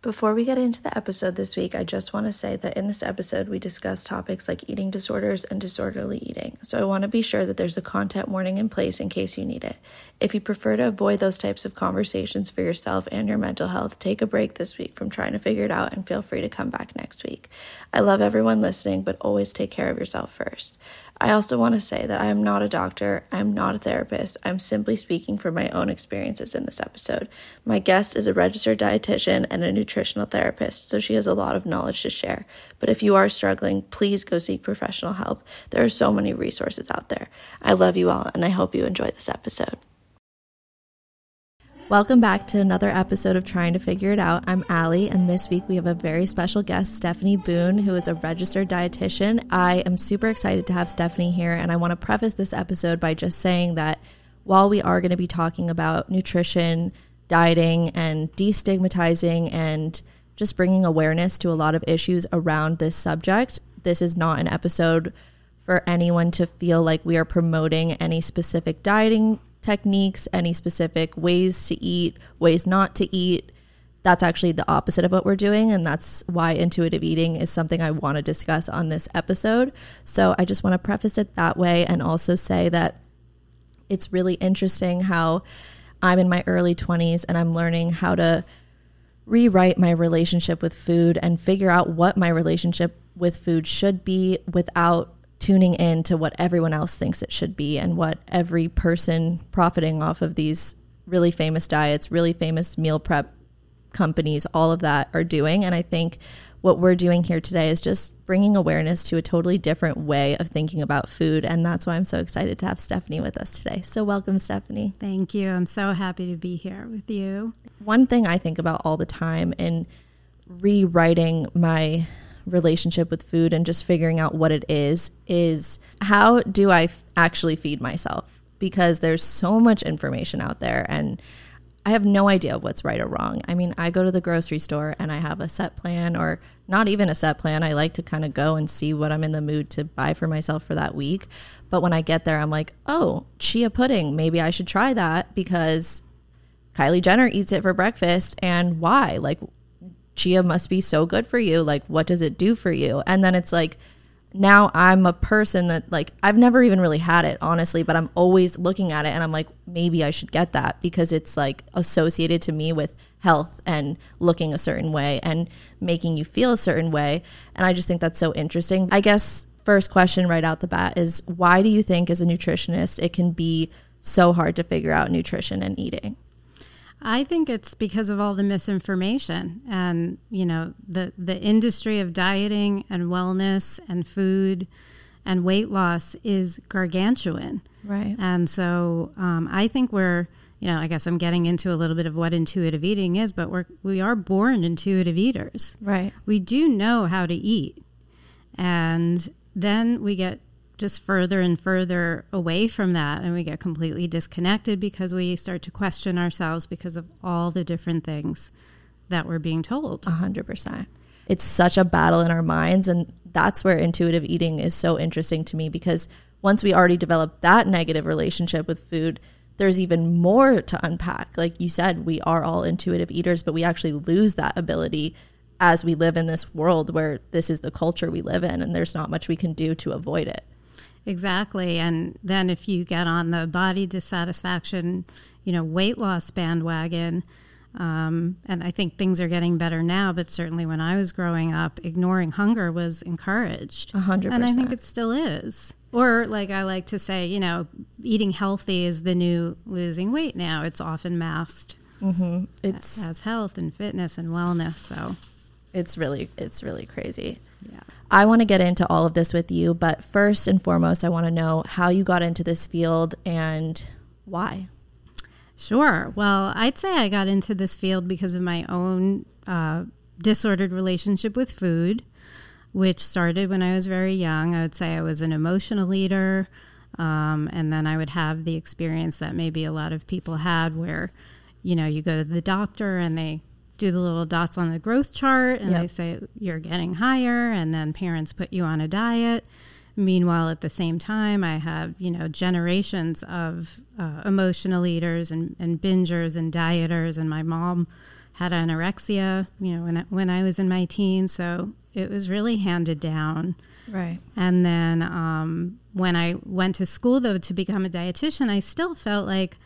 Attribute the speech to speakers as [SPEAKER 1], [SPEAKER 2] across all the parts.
[SPEAKER 1] Before we get into the episode this week, I just want to say that in this episode, we discuss topics like eating disorders and disorderly eating. So I want to be sure that there's a content warning in place in case you need it. If you prefer to avoid those types of conversations for yourself and your mental health, take a break this week from trying to figure it out and feel free to come back next week. I love everyone listening, but always take care of yourself first. I also want to say that I am not a doctor, I'm not a therapist. I'm simply speaking from my own experiences in this episode. My guest is a registered dietitian and a nutritional therapist, so she has a lot of knowledge to share. But if you are struggling, please go seek professional help. There are so many resources out there. I love you all, and I hope you enjoy this episode. Welcome back to another episode of Trying to Figure It Out. I'm Ally, and this week we have a very special guest, Stefanie Boone, who is a registered dietitian. I am super excited to have Stefanie here, and I want to preface this episode by just saying that while we are going to be talking about nutrition, dieting, and destigmatizing and just bringing awareness to a lot of issues around this subject, this is not an episode for anyone to feel like we are promoting any specific dieting techniques, any specific ways to eat, ways not to eat. That's actually the opposite of what we're doing. And that's why intuitive eating is something I want to discuss on this episode. So I just want to preface it that way and also say that it's really interesting how I'm in my early 20s and I'm learning how to rewrite my relationship with food and figure out what my relationship with food should be without tuning in to what everyone else thinks it should be and what every person profiting off of these really famous diets, really famous meal prep companies, all of that are doing. And I think what we're doing here today is just bringing awareness to a totally different way of thinking about food. And that's why I'm so excited to have Stefanie with us today. So, welcome, Stefanie.
[SPEAKER 2] Thank you. I'm so happy to be here with you.
[SPEAKER 1] One thing I think about all the time in rewriting my relationship with food and just figuring out what it is is how do I f- actually feed myself? Because there's so much information out there and I have no idea what's right or wrong. I mean, I go to the grocery store and I have a set plan or not even a set plan. I like to kind of go and see what I'm in the mood to buy for myself for that week. But when I get there, I'm like, oh, chia pudding. Maybe I should try that because Kylie Jenner eats it for breakfast. And why? Like, chia must be so good for you. Like, what does it do for you? And then it's like, now I'm a person that like I've never even really had it honestly, but I'm always looking at it and I'm like maybe I should get that because it's like associated to me with health and looking a certain way and making you feel a certain way and I just think that's so interesting. I guess first question right out the bat is why do you think as a nutritionist it can be so hard to figure out nutrition and eating?
[SPEAKER 2] I think it's because of all the misinformation and you know the the industry of dieting and wellness and food and weight loss is gargantuan,
[SPEAKER 1] right?
[SPEAKER 2] And so um, I think we're you know I guess I'm getting into a little bit of what intuitive eating is, but we're we are born intuitive eaters,
[SPEAKER 1] right?
[SPEAKER 2] We do know how to eat, and then we get just further and further away from that and we get completely disconnected because we start to question ourselves because of all the different things that we're being told.
[SPEAKER 1] A hundred percent. It's such a battle in our minds and that's where intuitive eating is so interesting to me because once we already develop that negative relationship with food, there's even more to unpack. Like you said, we are all intuitive eaters, but we actually lose that ability as we live in this world where this is the culture we live in and there's not much we can do to avoid it.
[SPEAKER 2] Exactly. And then if you get on the body dissatisfaction, you know, weight loss bandwagon, um, and I think things are getting better now, but certainly when I was growing up, ignoring hunger was encouraged.
[SPEAKER 1] A hundred
[SPEAKER 2] And I think it still is. Or like I like to say, you know, eating healthy is the new losing weight now. It's often masked.
[SPEAKER 1] Mm-hmm. It's
[SPEAKER 2] as health and fitness and wellness. So
[SPEAKER 1] it's really it's really crazy.
[SPEAKER 2] Yeah.
[SPEAKER 1] I want to get into all of this with you, but first and foremost, I want to know how you got into this field and why.
[SPEAKER 2] Sure. Well, I'd say I got into this field because of my own uh, disordered relationship with food, which started when I was very young. I would say I was an emotional eater. Um, and then I would have the experience that maybe a lot of people had where, you know, you go to the doctor and they do the little dots on the growth chart and yep. they say you're getting higher and then parents put you on a diet meanwhile at the same time i have you know generations of uh, emotional eaters and, and bingers and dieters and my mom had anorexia, you know, when I, when I was in my teens. So it was really handed down.
[SPEAKER 1] Right.
[SPEAKER 2] And then um, when I went to school, though, to become a dietitian, I still felt like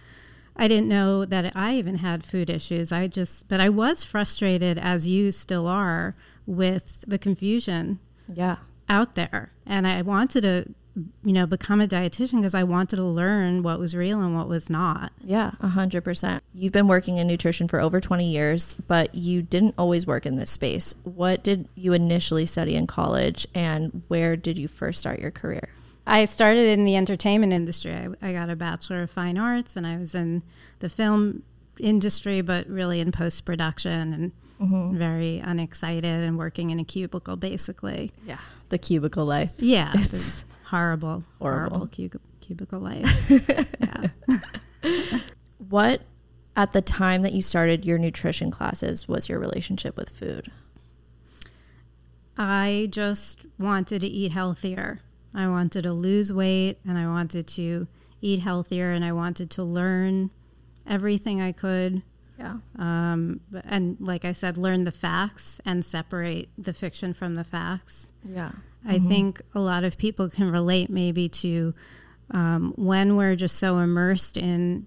[SPEAKER 2] I didn't know that I even had food issues. I just, but I was frustrated, as you still are, with the confusion
[SPEAKER 1] Yeah.
[SPEAKER 2] out there. And I wanted to, you know, become a dietitian because I wanted to learn what was real and what was not.
[SPEAKER 1] Yeah, a hundred percent. You've been working in nutrition for over twenty years, but you didn't always work in this space. What did you initially study in college, and where did you first start your career?
[SPEAKER 2] I started in the entertainment industry. I, I got a Bachelor of Fine Arts and I was in the film industry, but really in post production and mm-hmm. very unexcited and working in a cubicle basically.
[SPEAKER 1] Yeah, the cubicle life.
[SPEAKER 2] Yeah.
[SPEAKER 1] It's
[SPEAKER 2] It's horrible,
[SPEAKER 1] horrible.
[SPEAKER 2] horrible, cub- cubicle life. yeah.
[SPEAKER 1] What, at the time that you started your nutrition classes, was your relationship with food?
[SPEAKER 2] I just wanted to eat healthier. I wanted to lose weight and I wanted to eat healthier and I wanted to learn everything I could.
[SPEAKER 1] Yeah.
[SPEAKER 2] Um, and like I said, learn the facts and separate the fiction from the facts.
[SPEAKER 1] Yeah.
[SPEAKER 2] I think a lot of people can relate maybe to um, when we're just so immersed in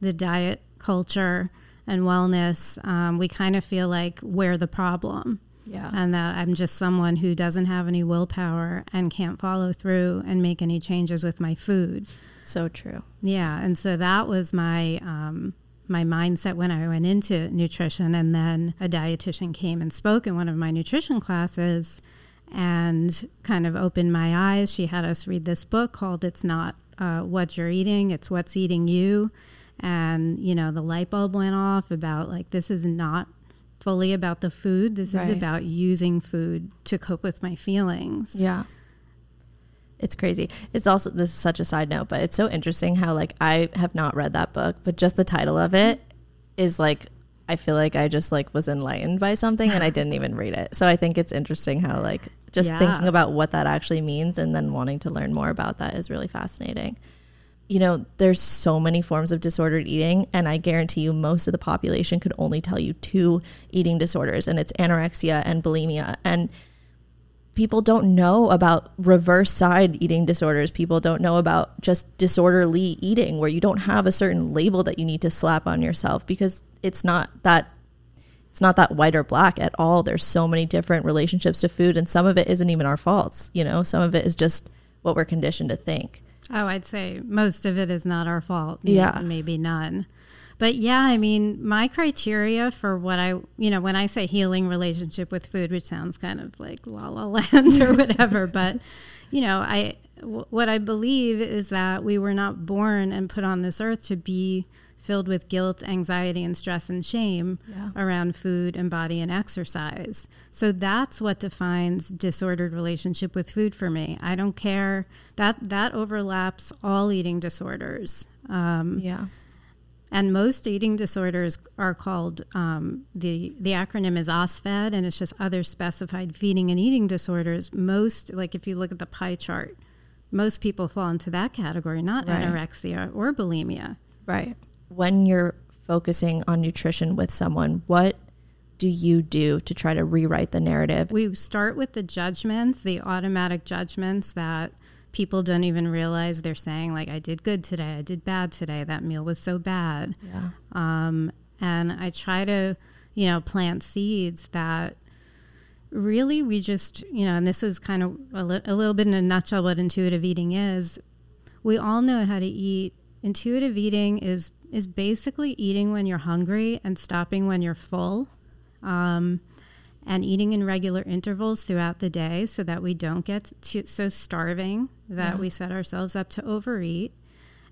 [SPEAKER 2] the diet culture and wellness, um, we kind of feel like we're the problem
[SPEAKER 1] Yeah.
[SPEAKER 2] and that I'm just someone who doesn't have any willpower and can't follow through and make any changes with my food.
[SPEAKER 1] so true.
[SPEAKER 2] Yeah, and so that was my um, my mindset when I went into nutrition, and then a dietitian came and spoke in one of my nutrition classes, and kind of opened my eyes. She had us read this book called "It's Not uh, What You're Eating; It's What's Eating You," and you know the light bulb went off about like this is not fully about the food. This
[SPEAKER 1] Right.
[SPEAKER 2] is about using food to cope with my feelings.
[SPEAKER 1] Yeah. It's crazy. It's also this is such a side note, but it's so interesting how like I have not read that book, but just the title of it is like I feel like I just like was enlightened by something and I didn't even read it. So I think it's interesting how like just
[SPEAKER 2] Yeah.
[SPEAKER 1] thinking about what that actually means and then wanting to learn more about that is really fascinating. You know, there's so many forms of disordered eating and I guarantee you most of the population could only tell you two eating disorders and it's anorexia and bulimia and people don't know about reverse side eating disorders. People don't know about just disorderly eating where you don't have a certain label that you need to slap on yourself because it's not that it's not that white or black at all. There's so many different relationships to food and some of it isn't even our faults, you know. Some of it is just what we're conditioned to think.
[SPEAKER 2] Oh, I'd say most of it is not our fault.
[SPEAKER 1] Yeah.
[SPEAKER 2] Maybe none. But yeah, I mean, my criteria for what I, you know, when I say healing relationship with food, which sounds kind of like la la land or whatever, but, you know, I, w- what I believe is that we were not born and put on this earth to be filled with guilt, anxiety, and stress and shame
[SPEAKER 1] Yeah.
[SPEAKER 2] around food and body and exercise. So that's what defines disordered relationship with food for me. I don't care that that overlaps all eating disorders. Um,
[SPEAKER 1] Yeah.
[SPEAKER 2] and most eating disorders are called um, the the acronym is OSFED, and it's just other specified feeding and eating disorders. Most, like if you look at the pie chart, most people fall into that category, not
[SPEAKER 1] Right.
[SPEAKER 2] anorexia or bulimia.
[SPEAKER 1] Right. When you're focusing on nutrition with someone, what do you do to try to rewrite the narrative?
[SPEAKER 2] We start with the judgments, the automatic judgments that people don't even realize they're saying, like, I did good today, I did bad today, that meal was so bad.
[SPEAKER 1] Yeah.
[SPEAKER 2] Um, and I try to, you know, plant seeds that really we just, you know, and this is kind of a, li- a little bit in a nutshell what intuitive eating is. We all know how to eat. Intuitive eating is is basically eating when you're hungry and stopping when you're full. Um, and eating in regular intervals throughout the day so that we don't get too, so starving that
[SPEAKER 1] Yeah.
[SPEAKER 2] we set ourselves up to overeat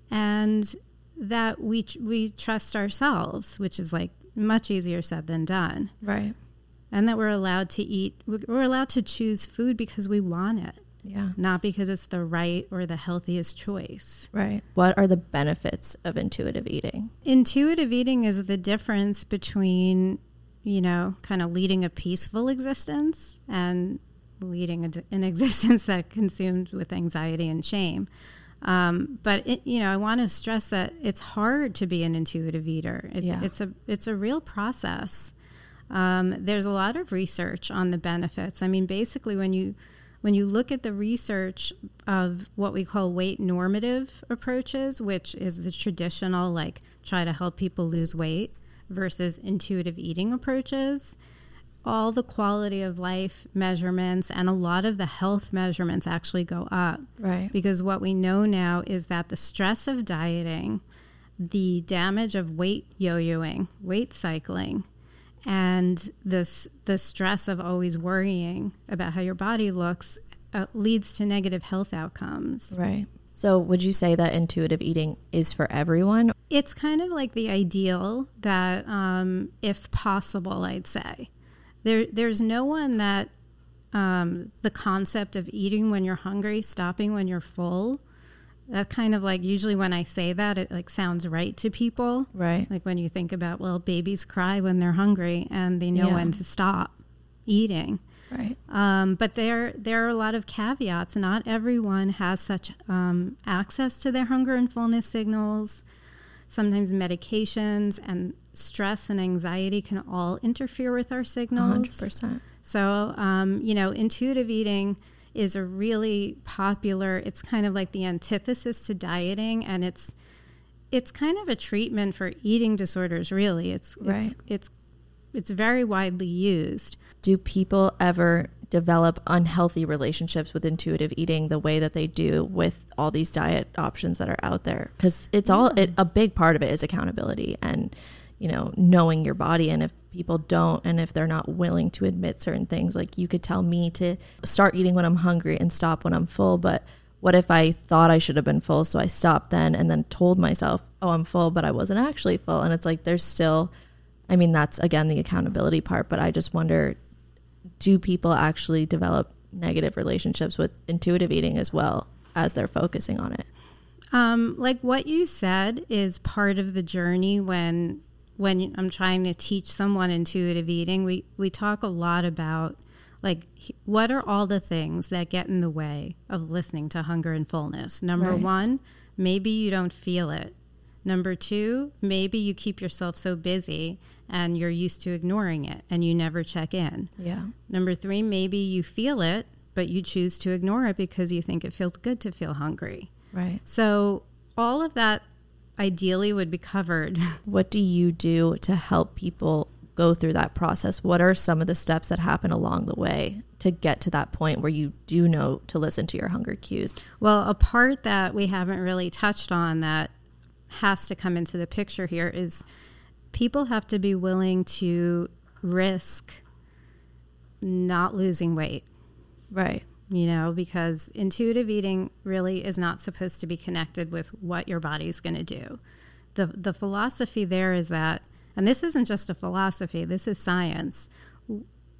[SPEAKER 2] and that we we trust ourselves which is like much easier said than done
[SPEAKER 1] Right.
[SPEAKER 2] and that we're allowed to eat we're allowed to choose food because we want it
[SPEAKER 1] Yeah.
[SPEAKER 2] not because it's the right or the healthiest choice
[SPEAKER 1] Right. What are the benefits of intuitive eating?
[SPEAKER 2] intuitive eating is the difference between you know kind of leading a peaceful existence and leading a, an existence that consumed with anxiety and shame um, but it, you know i want to stress that it's hard to be an intuitive eater it's,
[SPEAKER 1] Yeah.
[SPEAKER 2] it's a it's a real process Um, there's a lot of research on the benefits. I mean, basically, when you when you look at the research of what we call weight normative approaches, which is the traditional, like try to help people lose weight, versus intuitive eating approaches, all the quality of life measurements and a lot of the health measurements actually go up.
[SPEAKER 1] Right.
[SPEAKER 2] Because what we know now is that the stress of dieting, the damage of weight yo yoing, weight cycling, and this the stress of always worrying about how your body looks uh, leads to negative health outcomes.
[SPEAKER 1] Right. So, would you say that intuitive eating is for everyone?
[SPEAKER 2] It's kind of like the ideal that, um, if possible, I'd say there. There's no one that um, the concept of eating when you're hungry, stopping when you're full, that kind of like usually when I say that it like sounds right to people.
[SPEAKER 1] Right.
[SPEAKER 2] Like when you think about well, babies cry when they're hungry and they know
[SPEAKER 1] Yeah.
[SPEAKER 2] when to stop eating.
[SPEAKER 1] Right.
[SPEAKER 2] Um, but there there are a lot of caveats. Not everyone has such um, access to their hunger and fullness signals. Sometimes medications and stress and anxiety can all interfere with our signals.
[SPEAKER 1] 100%.
[SPEAKER 2] So, um, you know, intuitive eating is a really popular. It's kind of like the antithesis to dieting, and it's it's kind of a treatment for eating disorders. Really, it's
[SPEAKER 1] Right.
[SPEAKER 2] it's it's, it's very widely used.
[SPEAKER 1] Do people ever develop unhealthy relationships with intuitive eating the way that they do with all these diet options that are out there? Because it's all it, a big part of it is accountability and you know knowing your body. And if people don't, and if they're not willing to admit certain things, like you could tell me to start eating when I'm hungry and stop when I'm full, but what if I thought I should have been full, so I stopped then and then told myself, oh, I'm full, but I wasn't actually full? And it's like there's still, I mean, that's again the accountability part, but I just wonder do people actually develop negative relationships with intuitive eating as well as they're focusing on it?
[SPEAKER 2] Um, like what you said is part of the journey when when I'm trying to teach someone intuitive eating. We we talk a lot about like what are all the things that get in the way of listening to hunger and fullness. Number
[SPEAKER 1] Right.
[SPEAKER 2] 1, maybe you don't feel it. Number 2, maybe you keep yourself so busy and you're used to ignoring it and you never check in.
[SPEAKER 1] Yeah.
[SPEAKER 2] Number three, maybe you feel it, but you choose to ignore it because you think it feels good to feel hungry.
[SPEAKER 1] Right.
[SPEAKER 2] So, all of that ideally would be covered.
[SPEAKER 1] What do you do to help people go through that process? What are some of the steps that happen along the way to get to that point where you do know to listen to your hunger cues?
[SPEAKER 2] well, a part that we haven't really touched on that has to come into the picture here is people have to be willing to risk not losing weight.
[SPEAKER 1] Right.
[SPEAKER 2] You know, because intuitive eating really is not supposed to be connected with what your body's going to do. The the philosophy there is that and this isn't just a philosophy, this is science.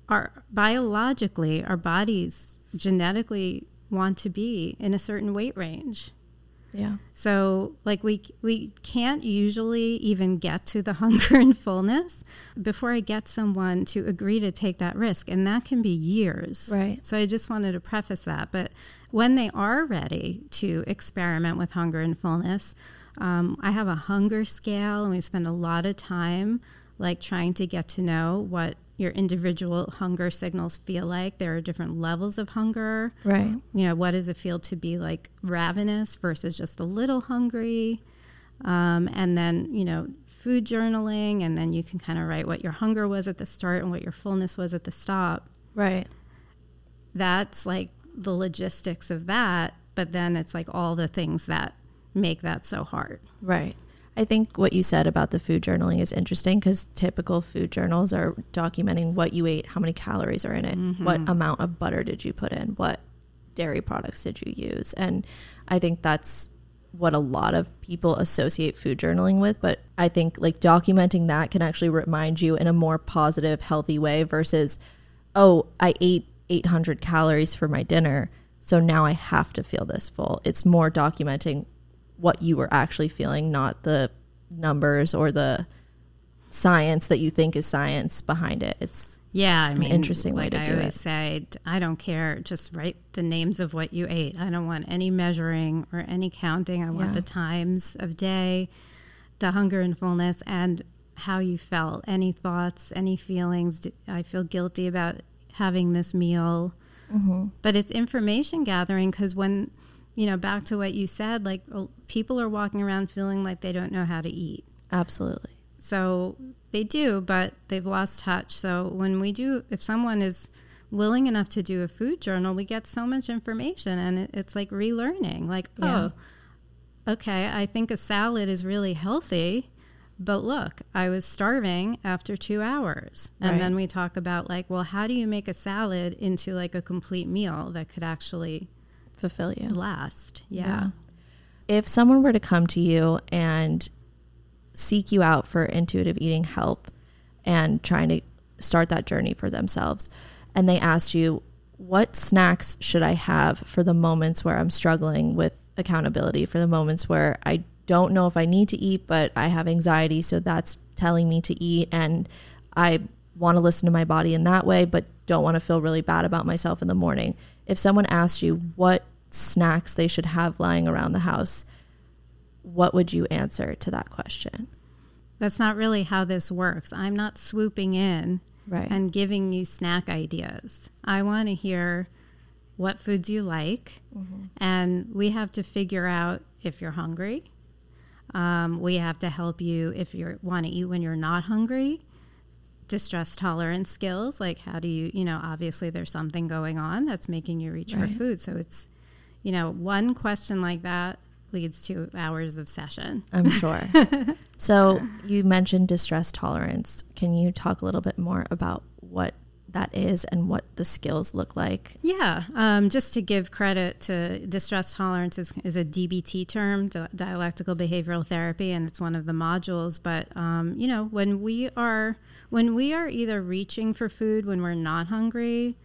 [SPEAKER 2] Our biologically, our bodies genetically want to be in a certain weight range.
[SPEAKER 1] Yeah.
[SPEAKER 2] So, like we we can't usually even get to the hunger and fullness before I get someone to agree to take that risk, and that can be years.
[SPEAKER 1] Right.
[SPEAKER 2] So I just wanted to preface that. But when they are ready to experiment with hunger and fullness, um, I have a hunger scale, and we spend a lot of time like trying to get to know what your individual hunger signals feel like. There are different levels of hunger
[SPEAKER 1] Right.
[SPEAKER 2] you know, what does it feel to be like ravenous versus just a little hungry? Um, and then, you know, food journaling, and then you can kind of write what your hunger was at the start and what your fullness was at the stop.
[SPEAKER 1] Right.
[SPEAKER 2] That's like the logistics of that, but then it's like all the things that make that so hard.
[SPEAKER 1] Right. I think what you said about the food journaling is interesting because typical food journals are documenting what you ate, how many calories are in it, what mm-hmm. amount of butter did you put in, what dairy products did you use. And I think that's what a lot of people associate food journaling with. But I think like documenting that can actually remind you in a more positive, healthy way versus, oh, I ate 800 calories for my dinner. So now I have to feel this full. It's more documenting what you were actually feeling, not the numbers or the science that you think is science behind it. It's
[SPEAKER 2] Yeah, I mean,
[SPEAKER 1] interesting way
[SPEAKER 2] like
[SPEAKER 1] to
[SPEAKER 2] I
[SPEAKER 1] do
[SPEAKER 2] always
[SPEAKER 1] it.
[SPEAKER 2] say, I don't care. Just write the names of what you ate. I don't want any measuring or any counting. I want
[SPEAKER 1] Yeah.
[SPEAKER 2] the times of day, the hunger and fullness, and how you felt, any thoughts, any feelings. I feel guilty about having this meal. Mm-hmm. But it's information gathering because when, you know, back to what you said, like oh, people are walking around feeling like they don't know how to eat.
[SPEAKER 1] Absolutely.
[SPEAKER 2] So they do, but they've lost touch. So when we do, if someone is willing enough to do a food journal, we get so much information and it's like relearning. Like, yeah. oh, okay, I think a salad is really healthy. But look, I was starving after two hours. And right. then we talk about, like, well, how do you make a salad into like a complete meal that could actually
[SPEAKER 1] fulfill you?
[SPEAKER 2] Last. yeah.
[SPEAKER 1] yeah. If someone were to come to you and seek you out for intuitive eating help and trying to start that journey for themselves, and they asked you, What snacks should I have for the moments where I'm struggling with accountability, for the moments where I don't know if I need to eat, but I have anxiety, so that's telling me to eat. And I want to listen to my body in that way, but don't want to feel really bad about myself in the morning. If someone asked you what snacks they should have lying around the house, what would you answer to that question?
[SPEAKER 2] That's not really how this works. I'm not swooping in
[SPEAKER 1] right.
[SPEAKER 2] and giving you snack ideas. I want to hear what foods you like, mm-hmm. and we have to figure out if you're hungry um, we have to help you if you want to eat when you're not hungry. Distress tolerance skills, like how do you, you know, obviously there's something going on that's making you reach right. for food. So it's, you know, one question like that leads to hours of session.
[SPEAKER 1] I'm sure. so you mentioned distress tolerance. Can you talk a little bit more about what that is and what the skills look like?
[SPEAKER 2] Yeah, um, just to give credit to distress tolerance is, is a DBT term, dialectical behavioral therapy, and it's one of the modules. But um, you know, when we are when we are either reaching for food when we're not hungry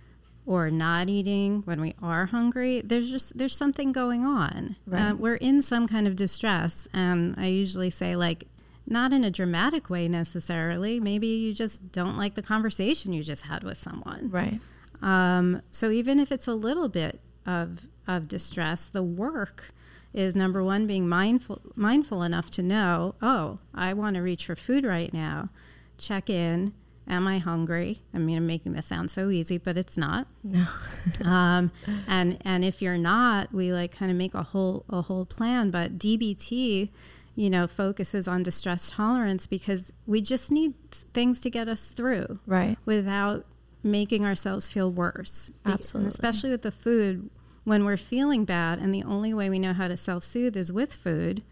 [SPEAKER 2] or not eating when we are hungry there's just there's something going on right. Uh, we're in some kind of distress and i usually say like not in a dramatic way necessarily. Maybe you just don't like the conversation you just had with someone.
[SPEAKER 1] Right.
[SPEAKER 2] Um, so even if it's a little bit of of distress, the work is number one being mindful mindful enough to know, oh, I want to reach for food right now. Check in. Am I hungry? I mean, I'm making this sound so easy, but it's not.
[SPEAKER 1] No.
[SPEAKER 2] um, and and if you're not, we like kind of make a whole a whole plan. But DBT you know, focuses on distress tolerance because we just need things to get us through.
[SPEAKER 1] Right.
[SPEAKER 2] Without making ourselves feel worse.
[SPEAKER 1] Absolutely.
[SPEAKER 2] And especially with the food, when we're feeling bad and the only way we know how to self soothe is with food,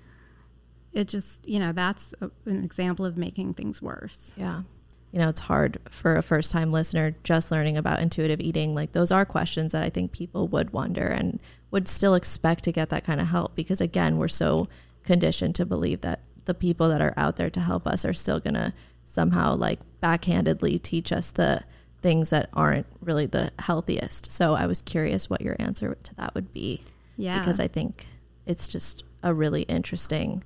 [SPEAKER 2] it just, you know, that's a, an example of making things worse.
[SPEAKER 1] Yeah. You know, it's hard for a first time listener just learning about intuitive eating. Like, those are questions that I think people would wonder and would still expect to get that kind of help because, again, we're so conditioned to believe that the people that are out there to help us are still going to somehow like backhandedly teach us the things that aren't really the healthiest. So I was curious what your answer to that would be.
[SPEAKER 2] Yeah.
[SPEAKER 1] Because I think it's just a really interesting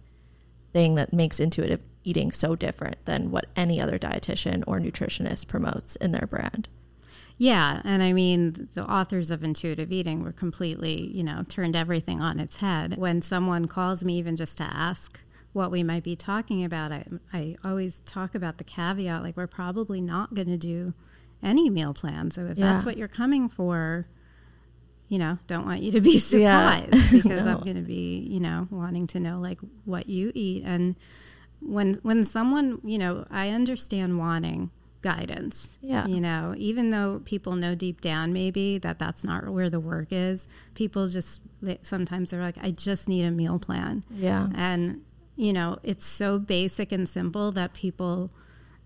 [SPEAKER 1] thing that makes intuitive eating so different than what any other dietitian or nutritionist promotes in their brand.
[SPEAKER 2] Yeah, and I mean, the authors of Intuitive Eating were completely, you know, turned everything on its head. When someone calls me, even just to ask what we might be talking about, I, I always talk about the caveat like, we're probably not going to do any meal plan. So if yeah. that's what you're coming for, you know, don't want you to be surprised yeah. because no. I'm going to be, you know, wanting to know like what you eat and when when someone, you know, I understand wanting guidance.
[SPEAKER 1] Yeah.
[SPEAKER 2] You know, even though people know deep down maybe that that's not where the work is, people just sometimes they're like, I just need a meal plan.
[SPEAKER 1] Yeah.
[SPEAKER 2] And, you know, it's so basic and simple that people,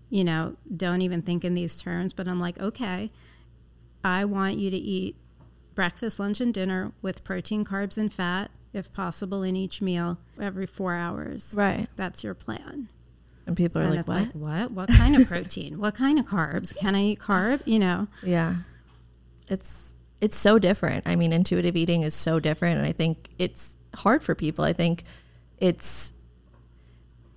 [SPEAKER 2] you know, don't even think in these terms. But I'm like, okay, I want you to eat breakfast, lunch, and dinner with protein, carbs, and fat, if possible, in each meal every four hours.
[SPEAKER 1] Right.
[SPEAKER 2] That's your plan.
[SPEAKER 1] And people are
[SPEAKER 2] and
[SPEAKER 1] like, what?
[SPEAKER 2] Like, what? What kind of protein? what kind of carbs? Can I eat carb? You know?
[SPEAKER 1] Yeah. It's it's so different. I mean, intuitive eating is so different and I think it's hard for people. I think it's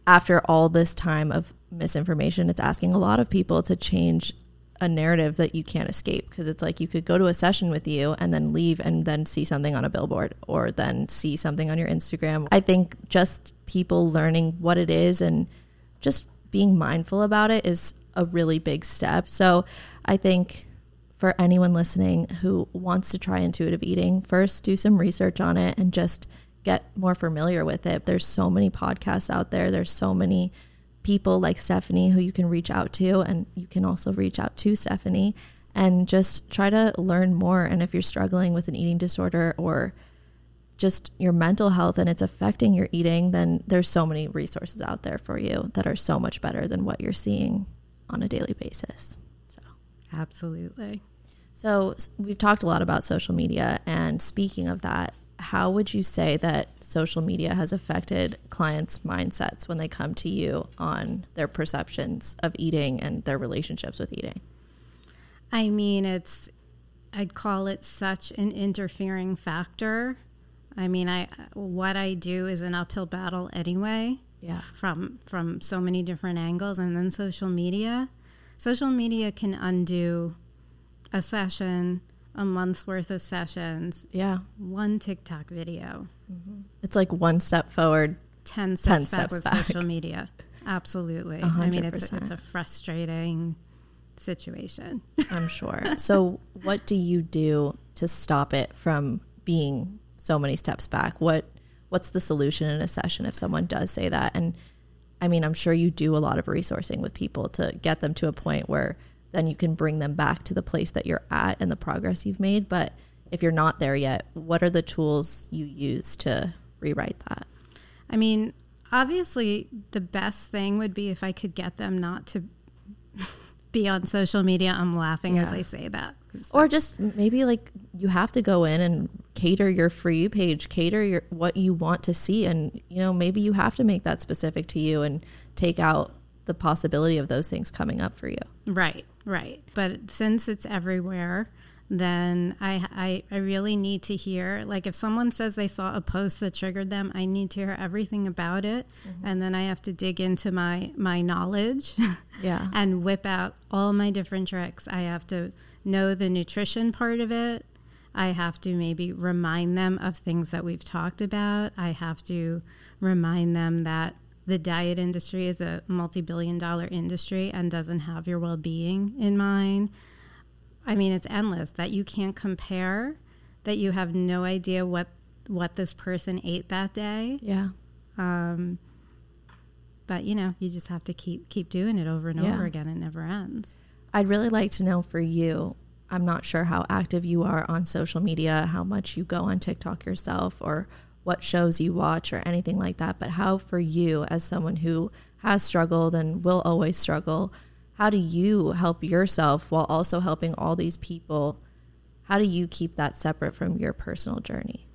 [SPEAKER 1] after all this time of misinformation, it's asking a lot of people to change a narrative that you can't escape because it's like you could go to a session with you and then leave and then see something on a billboard or then see something on your Instagram. I think just people learning what it is and just being mindful about it is a really big step. So I think for anyone listening who wants to try intuitive eating, first do some research on it and just get more familiar with it. There's so many podcasts out there. There's so many people like Stefanie who you can reach out to and you can also reach out to Stefanie and just try to learn more and if you're struggling with an eating disorder or just your mental health and it's affecting your eating, then there's so many resources out there for you that are so much better than what you're seeing on a daily basis. So,
[SPEAKER 2] absolutely.
[SPEAKER 1] So, we've talked a lot about social media. And speaking of that, how would you say that social media has affected clients' mindsets when they come to you on their perceptions of eating and their relationships with eating?
[SPEAKER 2] I mean, it's, I'd call it such an interfering factor I mean, I what I do is an uphill battle anyway.
[SPEAKER 1] Yeah.
[SPEAKER 2] From from so many different angles, and then social media. Social media can undo a session, a month's worth of sessions.
[SPEAKER 1] Yeah.
[SPEAKER 2] One TikTok video.
[SPEAKER 1] Mm-hmm. It's like one step forward,
[SPEAKER 2] ten steps, 10 steps back with back. social media. Absolutely. 100%. I mean, it's it's a frustrating situation.
[SPEAKER 1] I'm sure. so, what do you do to stop it from being so many steps back. What what's the solution in a session if someone does say that? And I mean, I'm sure you do a lot of resourcing with people to get them to a point where then you can bring them back to the place that you're at and the progress you've made. But if you're not there yet, what are the tools you use to rewrite that?
[SPEAKER 2] I mean, obviously, the best thing would be if I could get them not to be on social media. I'm laughing yeah. as I say that.
[SPEAKER 1] Or just maybe like you have to go in and cater your free page, cater your what you want to see, and you know maybe you have to make that specific to you and take out the possibility of those things coming up for you.
[SPEAKER 2] Right, right. But since it's everywhere, then I, I, I really need to hear like if someone says they saw a post that triggered them i need to hear everything about it mm-hmm. and then i have to dig into my my knowledge
[SPEAKER 1] yeah
[SPEAKER 2] and whip out all my different tricks i have to know the nutrition part of it i have to maybe remind them of things that we've talked about i have to remind them that the diet industry is a multi-billion dollar industry and doesn't have your well-being in mind I mean, it's endless that you can't compare, that you have no idea what what this person ate that day.
[SPEAKER 1] Yeah.
[SPEAKER 2] Um, but you know, you just have to keep keep doing it over and yeah. over again. It never ends.
[SPEAKER 1] I'd really like to know for you. I'm not sure how active you are on social media, how much you go on TikTok yourself, or what shows you watch, or anything like that. But how for you, as someone who has struggled and will always struggle, how do you help yourself while also helping all these people? How do you keep that separate from your personal journey?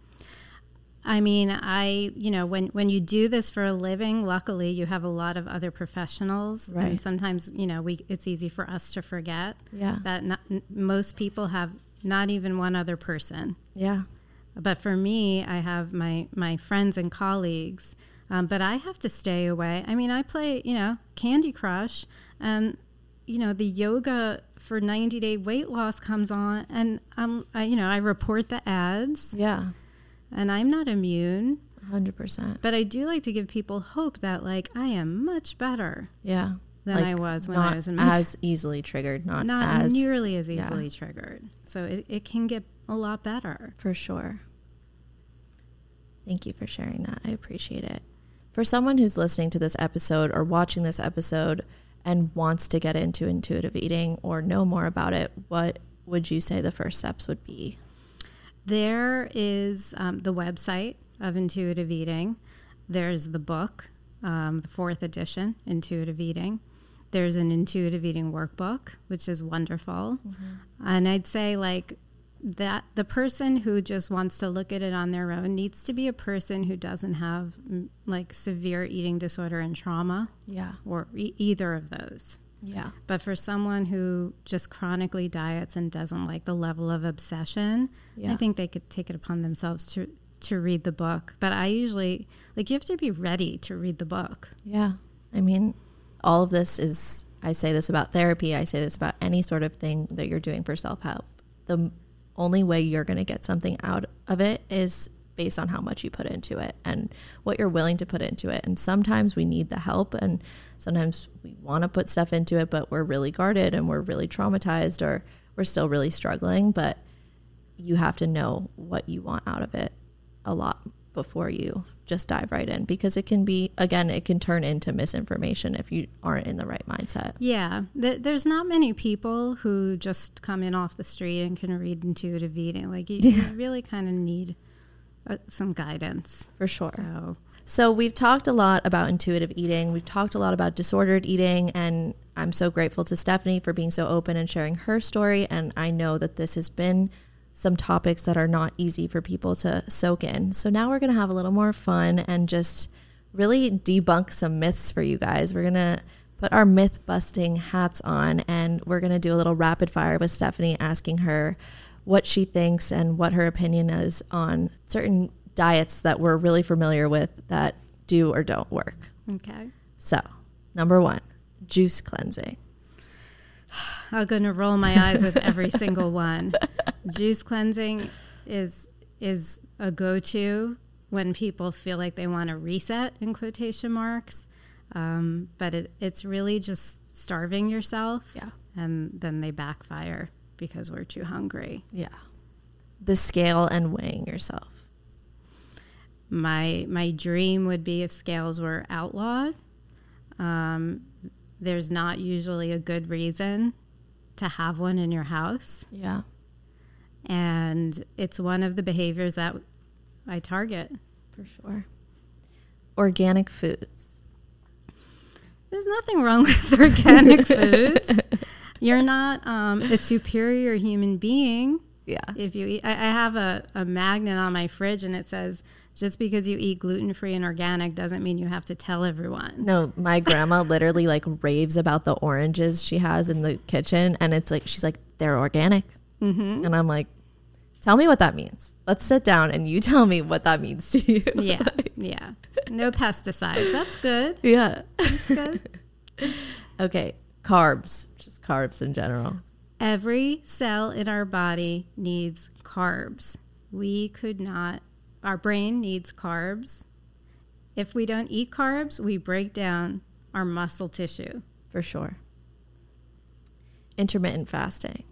[SPEAKER 2] I mean, I, you know, when, when you do this for a living, luckily you have a lot of other professionals.
[SPEAKER 1] Right.
[SPEAKER 2] And sometimes, you know, we, it's easy for us to forget
[SPEAKER 1] yeah.
[SPEAKER 2] that not, most people have not even one other person.
[SPEAKER 1] Yeah.
[SPEAKER 2] But for me, I have my, my friends and colleagues, um, but I have to stay away. I mean, I play, you know, Candy Crush, and you know the yoga for 90 day weight loss comes on and i'm I, you know i report the ads
[SPEAKER 1] yeah
[SPEAKER 2] and i'm not immune.
[SPEAKER 1] 100%
[SPEAKER 2] but i do like to give people hope that like i am much better
[SPEAKER 1] yeah.
[SPEAKER 2] than
[SPEAKER 1] like
[SPEAKER 2] i was when i was in my
[SPEAKER 1] as easily triggered not,
[SPEAKER 2] not
[SPEAKER 1] as,
[SPEAKER 2] nearly as easily yeah. triggered. So it, it can get a lot better.
[SPEAKER 1] For sure. Thank you for sharing that. I appreciate it. For someone who's listening to this episode or watching this episode and wants to get into intuitive eating or know more about it, what would you say the first steps would be?
[SPEAKER 2] There is um, the website of intuitive eating. There's the book, um, the fourth edition, Intuitive Eating. There's an intuitive eating workbook, which is wonderful. Mm-hmm. And I'd say, like, that the person who just wants to look at it on their own needs to be a person who doesn't have like severe eating disorder and trauma.
[SPEAKER 1] Yeah.
[SPEAKER 2] Or e- either of those.
[SPEAKER 1] Yeah.
[SPEAKER 2] But for someone who just chronically diets and doesn't like the level of obsession, yeah. I think they could take it upon themselves to to read the book. But I usually like you have to be ready to read the book.
[SPEAKER 1] Yeah. I mean, all of this is I say this about therapy, I say this about any sort of thing that you're doing for self-help. The only way you're going to get something out of it is based on how much you put into it and what you're willing to put into it. And sometimes we need the help and sometimes we want to put stuff into it, but we're really guarded and we're really traumatized or we're still really struggling. But you have to know what you want out of it a lot before you just dive right in because it can be again it can turn into misinformation if you aren't in the right mindset
[SPEAKER 2] yeah th- there's not many people who just come in off the street and can read intuitive eating like you, yeah. you really kind of need uh, some guidance
[SPEAKER 1] for sure so so we've talked a lot about intuitive eating we've talked a lot about disordered eating and i'm so grateful to stefanie for being so open and sharing her story and i know that this has been some topics that are not easy for people to soak in. So now we're going to have a little more fun and just really debunk some myths for you guys. We're going to put our myth busting hats on and we're going to do a little rapid fire with Stefanie asking her what she thinks and what her opinion is on certain diets that we're really familiar with that do or don't work.
[SPEAKER 2] Okay.
[SPEAKER 1] So, number 1, juice cleansing.
[SPEAKER 2] I'm going to roll my eyes with every single one. Juice cleansing is is a go-to when people feel like they want to reset in quotation marks. Um, but it, it's really just starving yourself.
[SPEAKER 1] Yeah.
[SPEAKER 2] And then they backfire because we're too hungry.
[SPEAKER 1] Yeah. The scale and weighing yourself.
[SPEAKER 2] My my dream would be if scales were outlawed. Um, there's not usually a good reason to have one in your house.
[SPEAKER 1] Yeah.
[SPEAKER 2] And it's one of the behaviors that I target.
[SPEAKER 1] For sure. Organic foods.
[SPEAKER 2] There's nothing wrong with organic foods. You're not um, a superior human being.
[SPEAKER 1] Yeah.
[SPEAKER 2] If you eat, I, I have a, a magnet on my fridge and it says just because you eat gluten free and organic doesn't mean you have to tell everyone.
[SPEAKER 1] No, my grandma literally like raves about the oranges she has in the kitchen, and it's like she's like they're organic, mm-hmm. and I'm like, tell me what that means. Let's sit down and you tell me what that means to you.
[SPEAKER 2] Yeah, yeah. No pesticides. That's good.
[SPEAKER 1] Yeah,
[SPEAKER 2] that's good.
[SPEAKER 1] okay, carbs, just carbs in general.
[SPEAKER 2] Every cell in our body needs carbs. We could not our brain needs carbs. If we don't eat carbs, we break down our muscle tissue.
[SPEAKER 1] For sure. Intermittent fasting.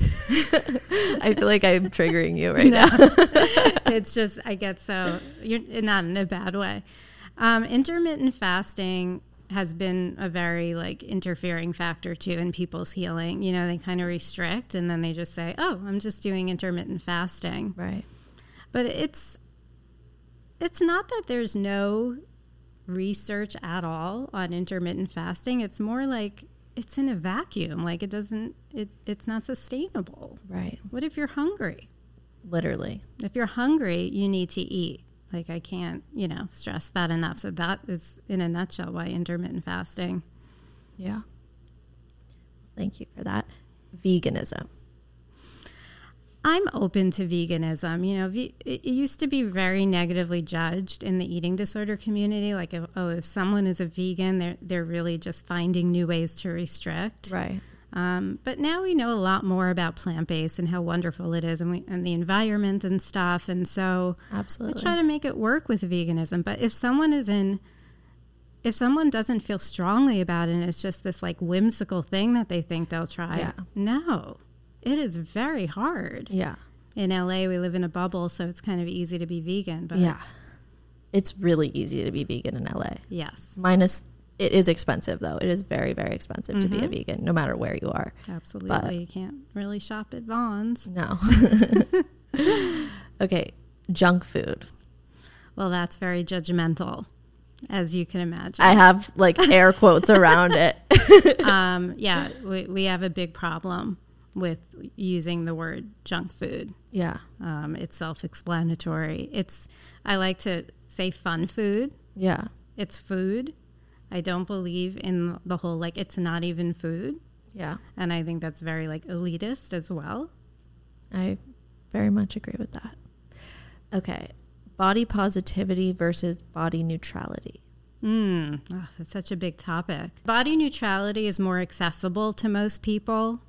[SPEAKER 1] I feel like I'm triggering you right no. now.
[SPEAKER 2] it's just I get so you're not in a bad way. Um, intermittent fasting has been a very like interfering factor too in people's healing. You know, they kind of restrict and then they just say, "Oh, I'm just doing intermittent fasting."
[SPEAKER 1] Right.
[SPEAKER 2] But it's it's not that there's no research at all on intermittent fasting. It's more like it's in a vacuum. Like it doesn't it it's not sustainable.
[SPEAKER 1] Right.
[SPEAKER 2] What if you're hungry?
[SPEAKER 1] Literally.
[SPEAKER 2] If you're hungry, you need to eat. Like I can't, you know, stress that enough. So that is in a nutshell why intermittent fasting.
[SPEAKER 1] Yeah. Thank you for that. Veganism.
[SPEAKER 2] I'm open to veganism. You know, it used to be very negatively judged in the eating disorder community. Like, if, oh, if someone is a vegan, they're they're really just finding new ways to restrict.
[SPEAKER 1] Right.
[SPEAKER 2] Um, but now we know a lot more about plant based and how wonderful it is, and, we, and the environment and stuff. And so,
[SPEAKER 1] absolutely,
[SPEAKER 2] I try to make it work with veganism. But if someone is in, if someone doesn't feel strongly about it, and it's just this like whimsical thing that they think they'll try,
[SPEAKER 1] yeah.
[SPEAKER 2] no, it is very hard.
[SPEAKER 1] Yeah.
[SPEAKER 2] In LA, we live in a bubble, so it's kind of easy to be vegan. But
[SPEAKER 1] yeah, it's really easy to be vegan in LA.
[SPEAKER 2] Yes,
[SPEAKER 1] minus it is expensive though. It is very very expensive mm-hmm. to be a mm-hmm. vegan, no matter where you are.
[SPEAKER 2] Absolutely, but you can't really shop at Vons.
[SPEAKER 1] No. okay, junk food.
[SPEAKER 2] Well, that's very judgmental, as you can imagine.
[SPEAKER 1] I have like air quotes around it.
[SPEAKER 2] um, yeah, we, we have a big problem with using the word junk food.
[SPEAKER 1] Yeah.
[SPEAKER 2] Um, it's self explanatory. It's, I like to say fun food.
[SPEAKER 1] Yeah.
[SPEAKER 2] It's food. I don't believe in the whole like it's not even food.
[SPEAKER 1] Yeah.
[SPEAKER 2] And I think that's very like elitist as well.
[SPEAKER 1] I very much agree with that. Okay. Body positivity versus body neutrality.
[SPEAKER 2] Mm, oh, that's such a big topic. Body neutrality is more accessible to most people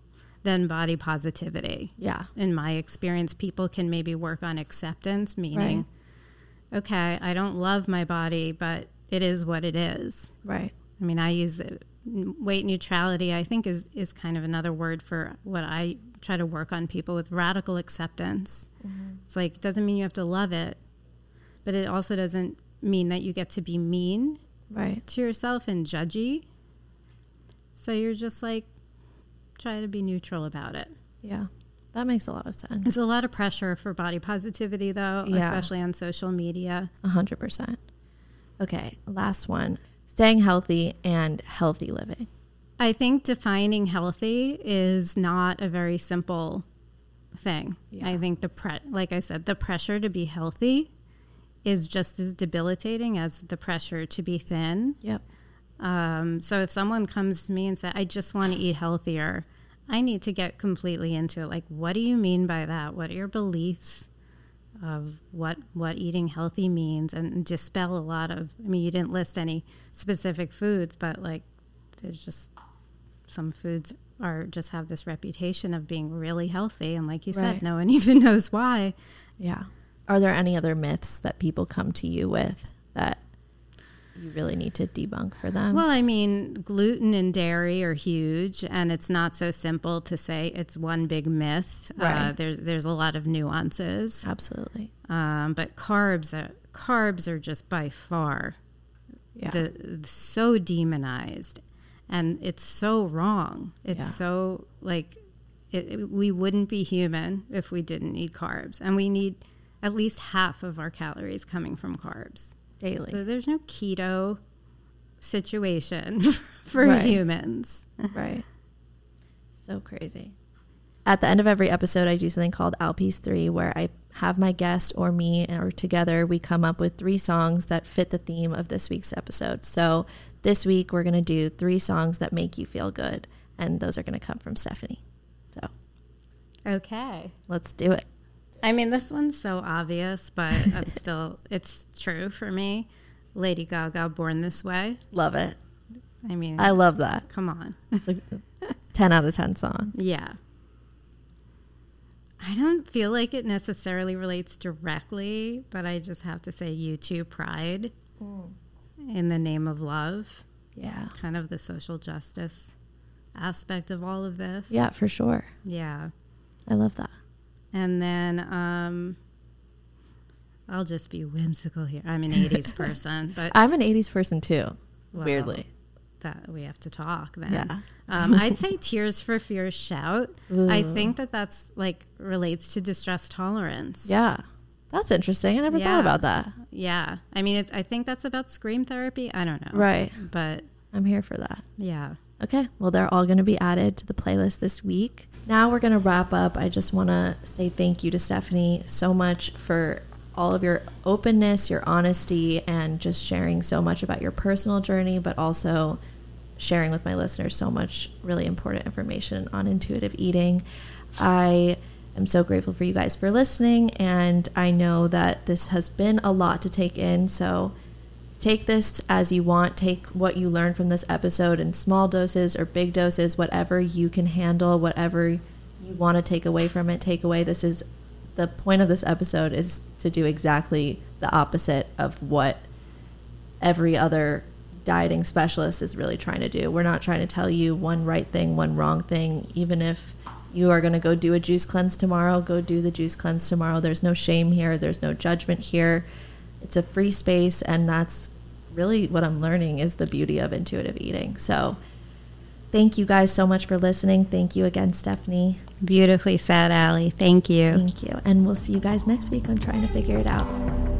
[SPEAKER 2] than body positivity.
[SPEAKER 1] Yeah.
[SPEAKER 2] In my experience, people can maybe work on acceptance, meaning, okay, I don't love my body, but it is what it is.
[SPEAKER 1] Right.
[SPEAKER 2] I mean, I use it, weight neutrality, I think, is, is kind of another word for what I try to work on people with radical acceptance.
[SPEAKER 1] Mm-hmm.
[SPEAKER 2] It's like, it doesn't mean you have to love it, but it also doesn't mean that you get to be mean
[SPEAKER 1] Right.
[SPEAKER 2] to yourself and judgy. So you're just like, try to be neutral about it.
[SPEAKER 1] Yeah. That makes a lot of sense.
[SPEAKER 2] There's a lot of pressure for body positivity, though,
[SPEAKER 1] Yeah.
[SPEAKER 2] especially on social media.
[SPEAKER 1] A hundred percent. Okay. Last one. Staying healthy and healthy living.
[SPEAKER 2] I think defining healthy is not a very simple thing.
[SPEAKER 1] Yeah.
[SPEAKER 2] I think the pre- like I said, the pressure to be healthy is just as debilitating as the pressure to be thin.
[SPEAKER 1] Yep.
[SPEAKER 2] Um, so if someone comes to me and says, "I just want to eat healthier," I need to get completely into it. Like, what do you mean by that? What are your beliefs of what what eating healthy means, and dispel a lot of. I mean, you didn't list any specific foods, but like, there's just some foods are just have this reputation of being really healthy, and like you
[SPEAKER 1] Right.
[SPEAKER 2] said, no one even knows why.
[SPEAKER 1] Yeah. Are there any other myths that people come to you with you really need to debunk for them?
[SPEAKER 2] Well, I mean, gluten and dairy are huge, and it's not so simple to say it's one big myth. Uh,
[SPEAKER 1] Right.
[SPEAKER 2] there's there's a lot of nuances,
[SPEAKER 1] Absolutely.
[SPEAKER 2] um, but carbs are carbs are just by far
[SPEAKER 1] Yeah.
[SPEAKER 2] the so demonized, and it's so wrong. It's
[SPEAKER 1] Yeah.
[SPEAKER 2] so like it, it- we wouldn't be human if we didn't eat carbs, and we need at least half of our calories coming from carbs.
[SPEAKER 1] Daily.
[SPEAKER 2] So there's no keto situation for
[SPEAKER 1] Right.
[SPEAKER 2] humans.
[SPEAKER 1] right. So crazy. At the end of every episode, I do something called Al P's 3, where I have my guest or me or together, we come up with three songs that fit the theme of this week's episode. So this week, we're going to do three songs that make you feel good. And those are going to come from Stefanie. So
[SPEAKER 2] Okay.
[SPEAKER 1] let's do it.
[SPEAKER 2] I mean, this one's so obvious, but I'm still, it's true for me. Lady Gaga, Born This Way.
[SPEAKER 1] Love it.
[SPEAKER 2] I mean,
[SPEAKER 1] I love that.
[SPEAKER 2] come on.
[SPEAKER 1] It's a 10 out of 10 song.
[SPEAKER 2] Yeah. I don't feel like it necessarily relates directly, but I just have to say, U2, Pride mm. in the name of love,
[SPEAKER 1] Yeah.
[SPEAKER 2] kind of the social justice aspect of all of this.
[SPEAKER 1] Yeah, for sure.
[SPEAKER 2] Yeah.
[SPEAKER 1] I love that.
[SPEAKER 2] And then um, I'll just be whimsical here. I'm an 80s person, but
[SPEAKER 1] I'm an 80s person too,
[SPEAKER 2] well,
[SPEAKER 1] weirdly.
[SPEAKER 2] that we have to talk then.
[SPEAKER 1] Yeah.
[SPEAKER 2] um, I'd say Tears for Fears shout. I think that that's like relates to distress tolerance.
[SPEAKER 1] Yeah. That's interesting. I never
[SPEAKER 2] Yeah.
[SPEAKER 1] thought about that.
[SPEAKER 2] Yeah. I mean, it's, I think that's about scream therapy. I don't know.
[SPEAKER 1] Right.
[SPEAKER 2] But
[SPEAKER 1] I'm here for that.
[SPEAKER 2] yeah.
[SPEAKER 1] Okay. Well, they're all going to be added to the playlist this week. Now we're going to wrap up. I just want to say thank you to Stefanie so much for all of your openness, your honesty, and just sharing so much about your personal journey, but also sharing with my listeners so much really important information on intuitive eating. I am so grateful for you guys for listening, and I know that this has been a lot to take in. So, take this as you want. Take what you learned from this episode in small doses or big doses, whatever you can handle, whatever you want to take away from it, take away. This is the point of this episode is to do exactly the opposite of what every other dieting specialist is really trying to do. We're not trying to tell you one right thing, one wrong thing. Even if you are going to go do a juice cleanse tomorrow, go do the juice cleanse tomorrow. There's no shame here, there's no judgment here. It's a free space, and that's really what I'm learning is the beauty of intuitive eating. So, thank you guys so much for listening. Thank you again, Stefanie.
[SPEAKER 2] Beautifully said, Ally. Thank you.
[SPEAKER 1] Thank you. And we'll see you guys next week on Trying to Figure It Out.